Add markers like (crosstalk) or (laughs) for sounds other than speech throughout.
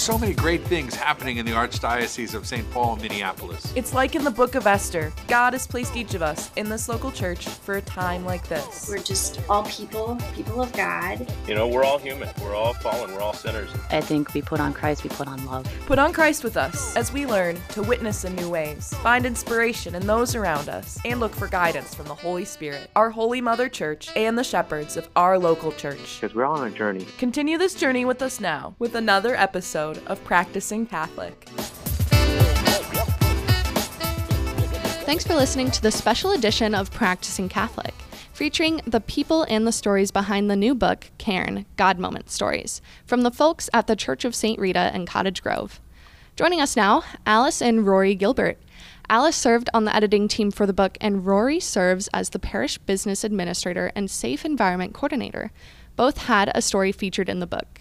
There's so many great things happening in the Archdiocese of St. Paul Minneapolis. It's like in the book of Esther. God has placed each of us in this local church for a time like this. We're just all people, people of God. You know, we're all human. We're all fallen. We're all sinners. I think we put on Christ, we put on love. Put on Christ with us as we learn to witness in new ways, find inspiration in those around us, and look for guidance from the Holy Spirit, our Holy Mother Church, and the shepherds of our local church. Because we're all on a journey. Continue this journey with us now with another episode of Practicing Catholic. Thanks for listening to the special edition of Practicing Catholic, featuring the people and the stories behind the new book, Cairn God Moment Stories, from the folks at the Church of St. Rita in Cottage Grove. Joining us now, Alice and Rory Gilbert. Alice served on the editing team for the book, and Rory serves as the parish business administrator and safe environment coordinator. Both had a story featured in the book.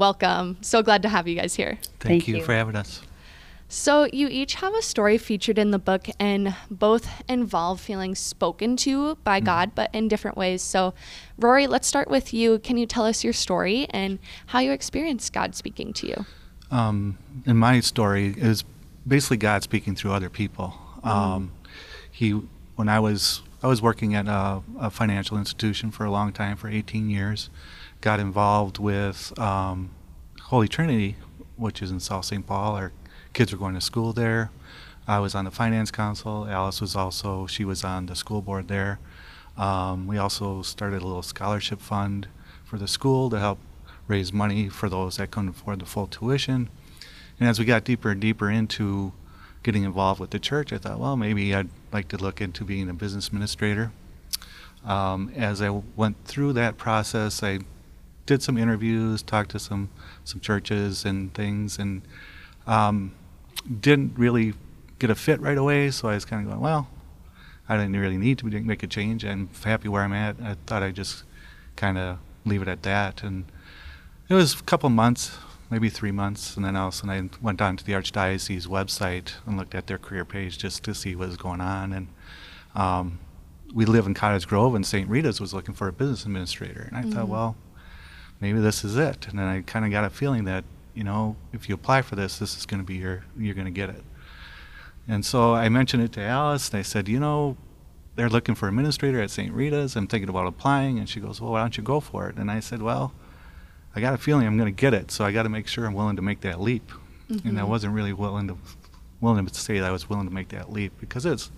Welcome. So glad to have you guys here. Thank, Thank you, you. for having us. So, you each have a story featured in the book, and both involve feeling spoken to by God, but in different ways. So, Rory, let's start with you. Can you tell us your story and how you experienced God speaking to you? Um, in my story, it was basically God speaking through other people. Um, he, when I was, I was working at a, a financial institution for a long time, for 18 years. Got involved with um, Holy Trinity, which is in South St. Paul. Our kids were going to school there. I was on the finance council. Alice was also, she was on the school board there. Um, we also started a little scholarship fund for the school to help raise money for those that couldn't afford the full tuition. And as we got deeper and deeper into getting involved with the church, I thought, well, maybe I'd like to look into being a business administrator. Um, as I went through that process, I did some interviews, talked to some some churches and things, and um, didn't really get a fit right away. So I was kind of going, well, I didn't really need to make a change. I'm happy where I'm at. I thought I'd just kind of leave it at that. And it was a couple months, maybe three months, and then all of a sudden I went on to the Archdiocese website and looked at their career page just to see what was going on. And um, we live in Cottage Grove, and St. Rita's was looking for a business administrator. And I thought, well, maybe this is it. And then I kind of got a feeling that, you know, if you apply for this, this is going to be your, you're going to get it. And so I mentioned it to Alice, and I said, you know, they're looking for administrator at St. Rita's. I'm thinking about applying. And she goes, well, why don't you go for it? And I said, well, I got a feeling I'm going to get it, so I got to make sure I'm willing to make that leap. And I mm-hmm. wasn't really willing to willing to say that I was willing to make that leap because it's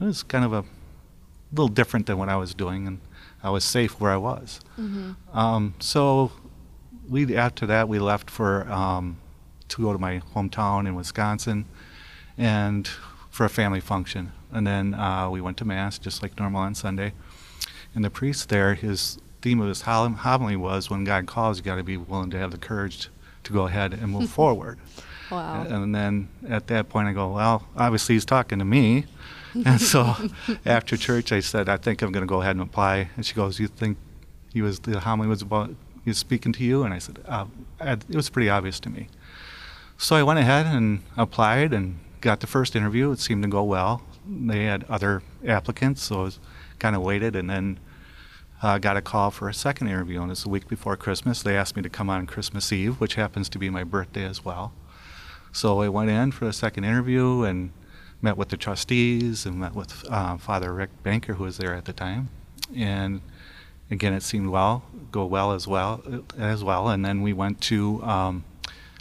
it was kind of a little different than what I was doing, and I was safe where I was. Um, so we after that we left for um, to go to my hometown in Wisconsin, and for a family function, and then uh, we went to mass just like normal on Sunday. And the priest there, his theme of his homily was, "When God calls, you got to be willing to have the courage to go ahead and move (laughs) forward." Wow. And then at that point, I go, well, obviously he's talking to me. (laughs) and so after church, I said, I think I'm going to go ahead and apply. And she goes, you think he was the homily was about he was speaking to you? And I said, uh, it was pretty obvious to me. So I went ahead and applied and got the first interview. It seemed to go well. They had other applicants, so I was kind of waited, and then uh, got a call for a second interview. And it's the week before Christmas. They asked me to come on Christmas Eve, which happens to be my birthday as well. So I went in for a second interview and met with the trustees and met with uh, Father Rick Banker, who was there at the time. And again, it seemed well, go well as well as well. And then we went to um,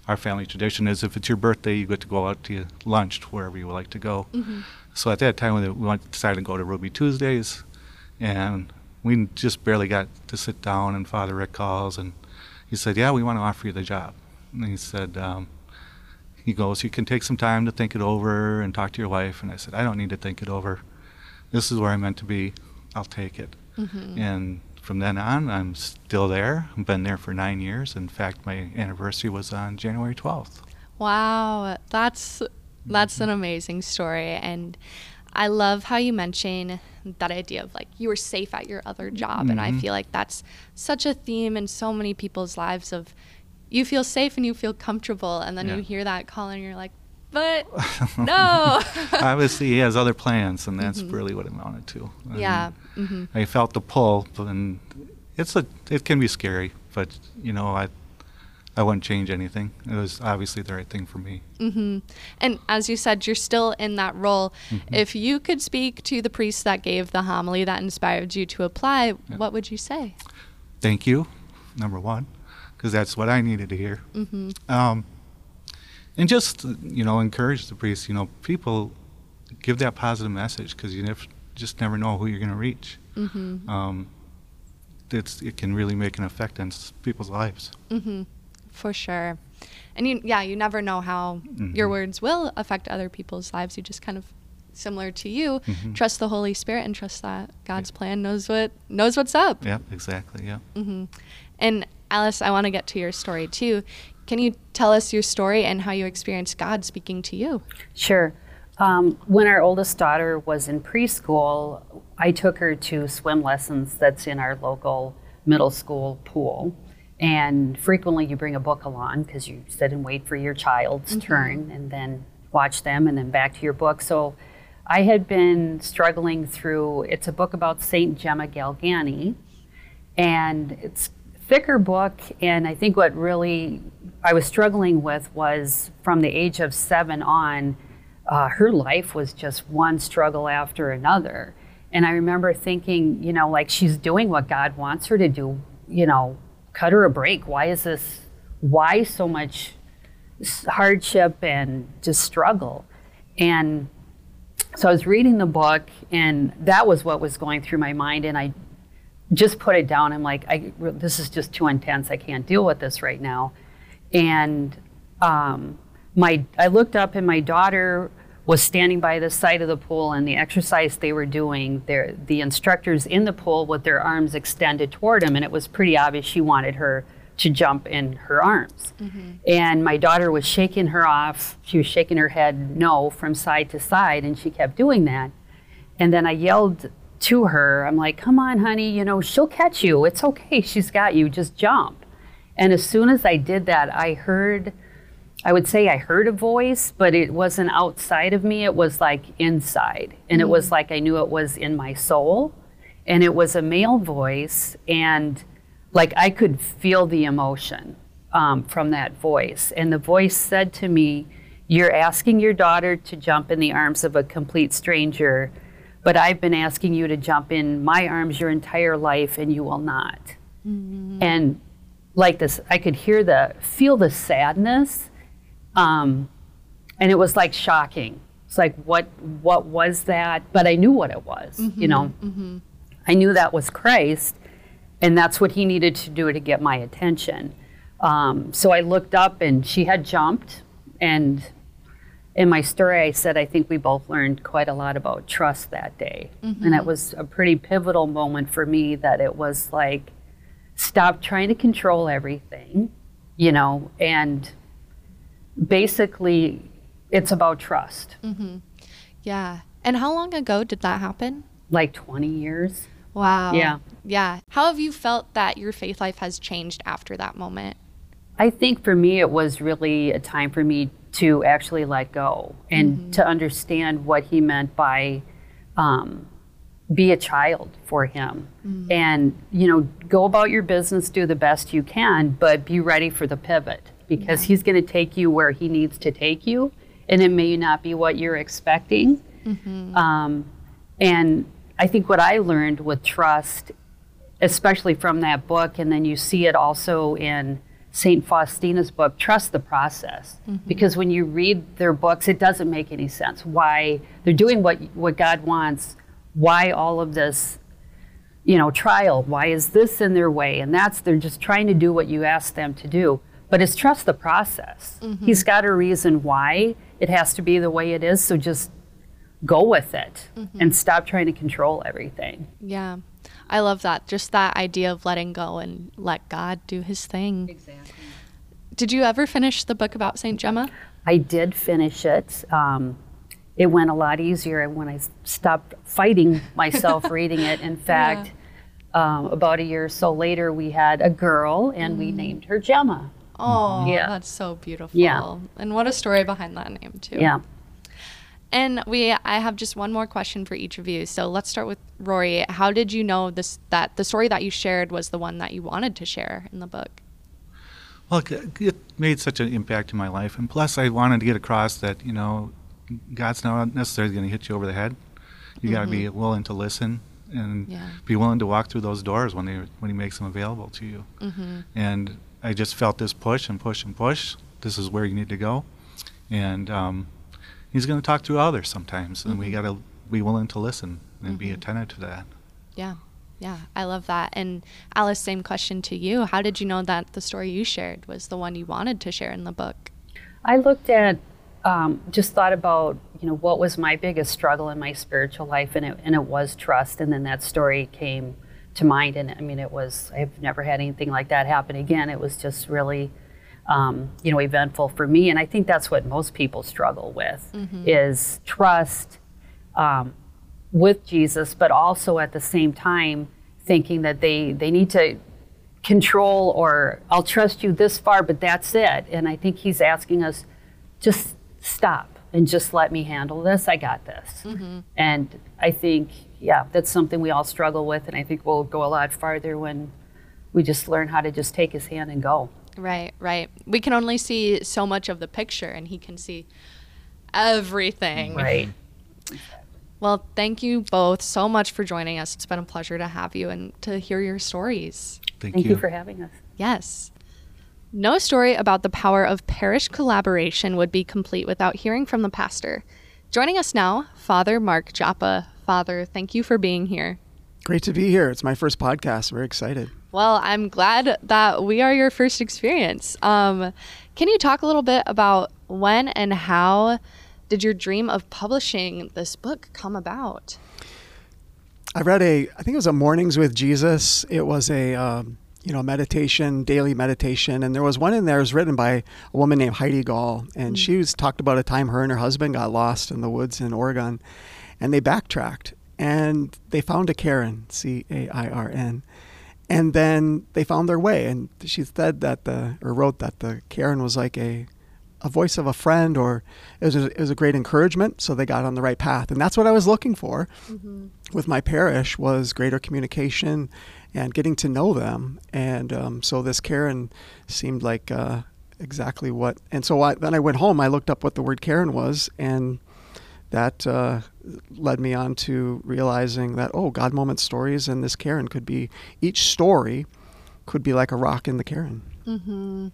our family tradition is if it's your birthday, you get to go out to lunch wherever you would like to go. So at that time, we went, decided to go to Ruby Tuesdays, and we just barely got to sit down. And Father Rick calls, and he said, "Yeah, we want to offer you the job." And he said, um, "He goes, you can take some time to think it over and talk to your wife." And I said, "I don't need to think it over. This is where I'm meant to be. I'll take it." Mm-hmm. And from then on, I'm still there. I've been there for nine years. In fact, my anniversary was on January 12th. Wow, that's that's an amazing story and I love how you mention that idea of like you were safe at your other job and I mm-hmm. feel like that's such a theme in so many people's lives of you feel safe and you feel comfortable and then Yeah. you hear that call and you're like but (laughs) no (laughs) Obviously, he has other plans, and that's really what it amounted to. Yeah hmm I felt the pull, but- and it's a it can be scary, but you know I I wouldn't change anything. It was obviously the right thing for me. Mm-hmm. And as you said, you're still in that role. Mm-hmm. If you could speak to the priest that gave the homily that inspired you to apply, what would you say? Thank you, number one, because that's what I needed to hear. Mm-hmm. Um, and just you know, encourage the priest. You know, people give that positive message because you never, just never know who you're going to reach. Mm-hmm. Um, it's, it can really make an effect on people's lives. Mm-hmm. For sure. And you, yeah, you never know how your Mhm. words will affect other people's lives. You just kind of, similar to you, Mhm. trust the Holy Spirit and trust that God's plan knows what knows what's up. Yep, exactly. Yeah. hmm And Alice, I want to get to your story too. Can you tell us your story and how you experienced God speaking to you? Sure. Um, when our oldest daughter was in preschool, I took her to swim lessons that's in our local middle school pool. And frequently you bring a book along because you sit and wait for your child's turn and then watch them and then back to your book. So I had been struggling through, it's a book about St. Gemma Galgani. And it's thicker book. And I think what really I was struggling with was from the age of seven on, uh, her life was just one struggle after another. And I remember thinking, you know, like she's doing what God wants her to do, you know, cut her a break. Why is this, why so much hardship and just struggle? And so I was reading the book, and that was what was going through my mind. And I just put it down. I'm like, I, this is just too intense. I can't deal with this right now. And um, my, I looked up, and my daughter was standing by the side of the pool, and the exercise they were doing, their, the instructors in the pool with their arms extended toward him, and it was pretty obvious she wanted her to jump in her arms. And my daughter was shaking her off. She was shaking her head no from side to side, and she kept doing that. And then I yelled to her, I'm like, come on, honey, you know, she'll catch you. It's okay. (laughs) She's got you. Just jump. And as soon as I did that, I heard, I would say I heard a voice, but it wasn't outside of me. It was like inside. And it was like I knew it was in my soul. And it was a male voice. And like I could feel the emotion um, from that voice. And the voice said to me, You're asking your daughter to jump in the arms of a complete stranger, but I've been asking you to jump in my arms your entire life, and you will not. And like this, I could hear the, feel the sadness. Um, and it was like shocking. It's like, what, what was that? But I knew what it was, you know. I knew that was Christ, and that's what he needed to do to get my attention. Um, so I looked up, and she had jumped. And in my story, I said, I think we both learned quite a lot about trust that day. Mm-hmm. And it was a pretty pivotal moment for me that it was like, stop trying to control everything, you know, and basically it's about trust. Mm-hmm. Yeah. And how long ago did that happen? Like 20 years. Wow. Yeah. Yeah. How have you felt that your faith life has changed after that moment? I think for me, it was really a time for me to actually let go and to understand what he meant by um, be a child for him. And, you know, go about your business, do the best you can, but be ready for the pivot because he's going to take you where he needs to take you. And it may not be what you're expecting. Um, and I think what I learned with trust especially from that book, and then you see it also in St. Faustina's book, Trust the Process. Mm-hmm. Because when you read their books, it doesn't make any sense why they're doing what, what God wants, why all of this, you know, trial, why is this in their way? And that's, they're just trying to do what you ask them to do. But it's trust the process. Mm-hmm. He's got a reason why it has to be the way it is, so just go with it mm-hmm. and stop trying to control everything. Yeah. I love that. Just that idea of letting go and let God do his thing. Exactly. Did you ever finish the book about St. Gemma? I did finish it. Um, it went a lot easier when I stopped fighting myself (laughs) reading it. In fact, um, about a year or so later, we had a girl and we named her Gemma. Oh, Yeah. that's so beautiful. Yeah. And what a story behind that name, too. Yeah. And we I have just one more question for each of you. So let's start with Rory. How did you know this that the story that you shared was the one that you wanted to share in the book? Well, it- made such an impact in my life, and plus, I wanted to get across that you know, God's not necessarily going to hit you over the head. You got to be willing to listen and Yeah. be willing to walk through those doors when they when He makes them available to you. Mm-hmm. And I just felt this push and push and push. This is where you need to go, and um, He's going to talk to others sometimes, and we got to be willing to listen and be attentive to that. Yeah. Yeah, I love that. And Alice, same question to you. How did you know that the story you shared was the one you wanted to share in the book? I looked at, um, just thought about, you know, what was my biggest struggle in my spiritual life, and it, and it was trust. And then that story came to mind. And I mean, it was, I've never had anything like that happen again. It was just really, um, you know, eventful for me. And I think that's what most people struggle with is trust um, with Jesus, but also at the same time thinking that they, they need to control or I'll trust you this far, but that's it. And I think he's asking us just stop and just let me handle this. I got this. And I think, yeah, that's something we all struggle with. And I think we'll go a lot farther when we just learn how to just take his hand and go. Right, right. We can only see so much of the picture, and he can see everything. Right. Well, thank you both so much for joining us. It's been a pleasure to have you and to hear your stories. Thank, Thank you for having us. Yes. No story about the power of parish collaboration would be complete without hearing from the pastor. Joining us now, Father Mark Joppa. Father, thank you for being here. Great to be here. It's my first podcast. Very excited. Well, I'm glad that we are your first experience. Um, can you talk a little bit about when and how did your dream of publishing this book come about? I read a, I think it was a Mornings with Jesus. It was a, um, you know, meditation, daily meditation, and there was one in there. It was written by a woman named Heidi Gaul, and she was talked about a time her and her husband got lost in the woods in Oregon, and they backtracked and they found a Cairn, C A I R N, and then they found their way. And she said that the, or wrote that the Cairn was like a a voice of a friend or it was, a, it was a great encouragement. So they got on the right path. And that's what i was looking for with my parish was greater communication and getting to know them. And um, so this cairn seemed like uh, exactly what and so I, then i went home. I looked up what the word cairn was and that uh, led me on to realizing that oh god moment stories and this cairn could be each story could be like a rock in the cairn mm-hmm.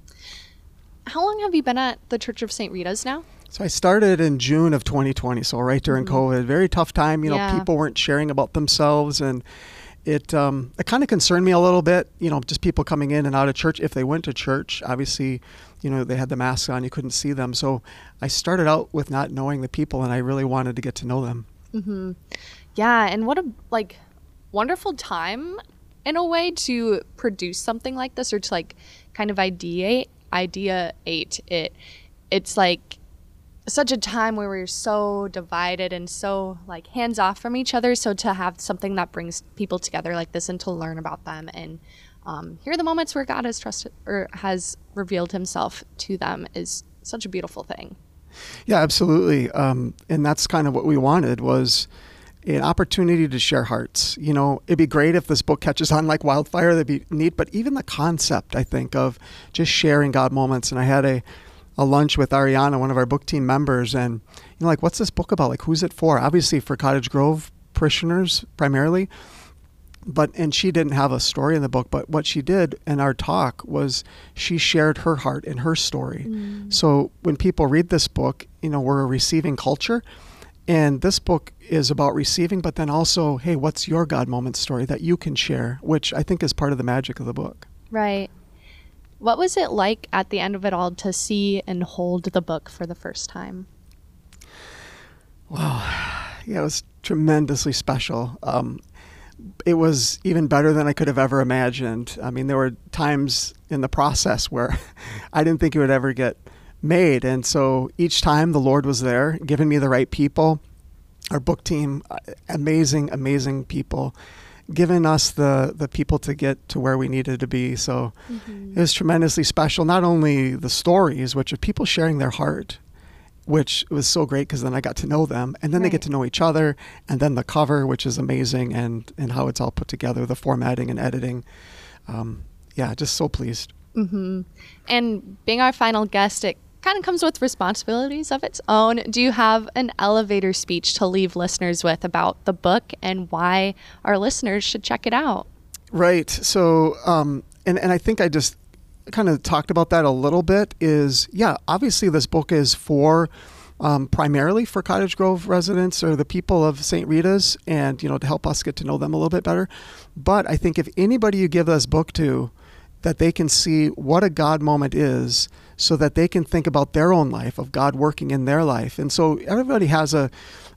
How long have you been at the Church of St. Rita's now? So I started in June of 2020, so right during COVID. Very tough time. You know, Yeah. people weren't sharing about themselves, and it um, it kind of concerned me a little bit. You know, just people coming in and out of church. If they went to church, obviously, you know, they had the masks on, you couldn't see them. So I started out with not knowing the people, and I really wanted to get to know them. Mhm. Yeah, and what a like wonderful time in a way to produce something like this or to like kind of ideate ideate it. It's like such a time where we're so divided and so like hands off from each other. So to have something that brings people together like this and to learn about them and um, hear the moments where God has trusted or has revealed Himself to them is such a beautiful thing. Yeah, absolutely. Um, and that's kind of what we wanted was an opportunity to share hearts. You know, it'd be great if this book catches on like wildfire. That'd be neat. But even the concept, I think, of just sharing God moments. And I had a, a lunch with Ariana, one of our book team members, and you know, like, what's this book about? Like, who's it for? Obviously, for Cottage Grove parishioners primarily. But and she didn't have a story in the book, but what she did in our talk was she shared her heart and her story. Mm. So when people read this book, you know, we're a receiving culture. And this book is about receiving, but then also, hey, what's your God moment story that you can share, which I think is part of the magic of the book. Right. What was it like at the end of it all to see and hold the book for the first time? Well, Yeah, it was tremendously special. Um, it was even better than I could have ever imagined. I mean, there were times in the process where (laughs) I didn't think it would ever get made. And so each time the Lord was there, giving me the right people. Our book team, uh, amazing, amazing people, giving us the, the people to get to where we needed to be. So it was tremendously special. Not only the stories, which are people sharing their heart, which was so great because then I got to know them, and then they get to know each other, and then the cover, which is amazing, and and how it's all put together, the formatting and editing. Um, yeah, just so pleased. Mm-hmm. And being our final guest, it kind of comes with responsibilities of its own. Do you have an elevator speech to leave listeners with about the book and why our listeners should check it out? Right. So, um, and and I think I just kind of talked about that a little bit. Is yeah, obviously this book is for. Um, primarily for Cottage Grove residents or the people of St. Rita's, and you know to help us get to know them a little bit better. But I think if anybody you give this book to, that they can see what a God moment is, so that they can think about their own life of God working in their life. And so everybody has a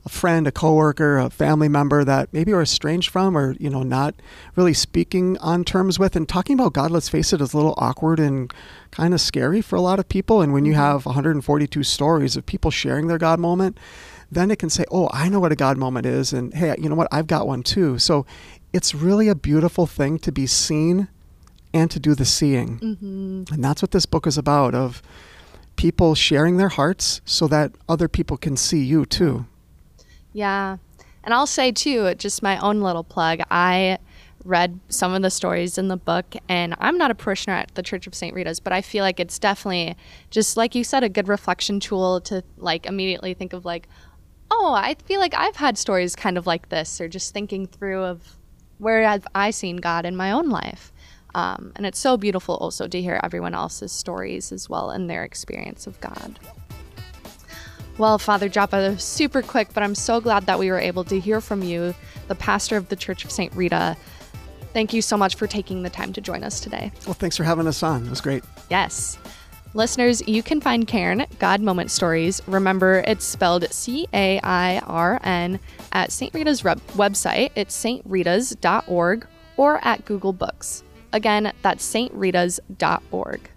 a friend, a coworker, a family member that maybe are estranged from or, you know, not really speaking on terms with. And talking about God, let's face it, is a little awkward and kind of scary for a lot of people. And when you mm-hmm. have 142 stories of people sharing their God moment, then it can say, oh, I know what a God moment is. And hey, you know what? I've got one too. So it's really a beautiful thing to be seen and to do the seeing. Mm-hmm. And that's what this book is about of people sharing their hearts so that other people can see you too. Yeah. And I'll say too, just my own little plug, I read some of the stories in the book and I'm not a parishioner at the Church of St. Rita's, but I feel like it's definitely just like you said a good reflection tool to like immediately think of like, oh, I feel like I've had stories kind of like this or just thinking through of where have I seen God in my own life. Um, and it's so beautiful also to hear everyone else's stories as well and their experience of God. Well, Father Joppa, super quick, but I'm so glad that we were able to hear from you, the pastor of the Church of St. Rita. Thank you so much for taking the time to join us today. Well, thanks for having us on. It was great. Yes. Listeners, you can find Cairn God Moment Stories. Remember, it's spelled C A I R N at St. Rita's website. It's strritas.org or at Google Books. Again, that's strritas.org.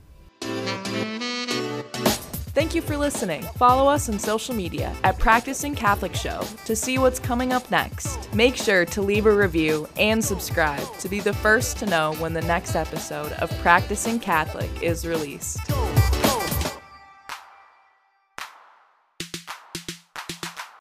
Thank you for listening. Follow us on social media at Practicing Catholic Show to see what's coming up next. Make sure to leave a review and subscribe to be the first to know when the next episode of Practicing Catholic is released.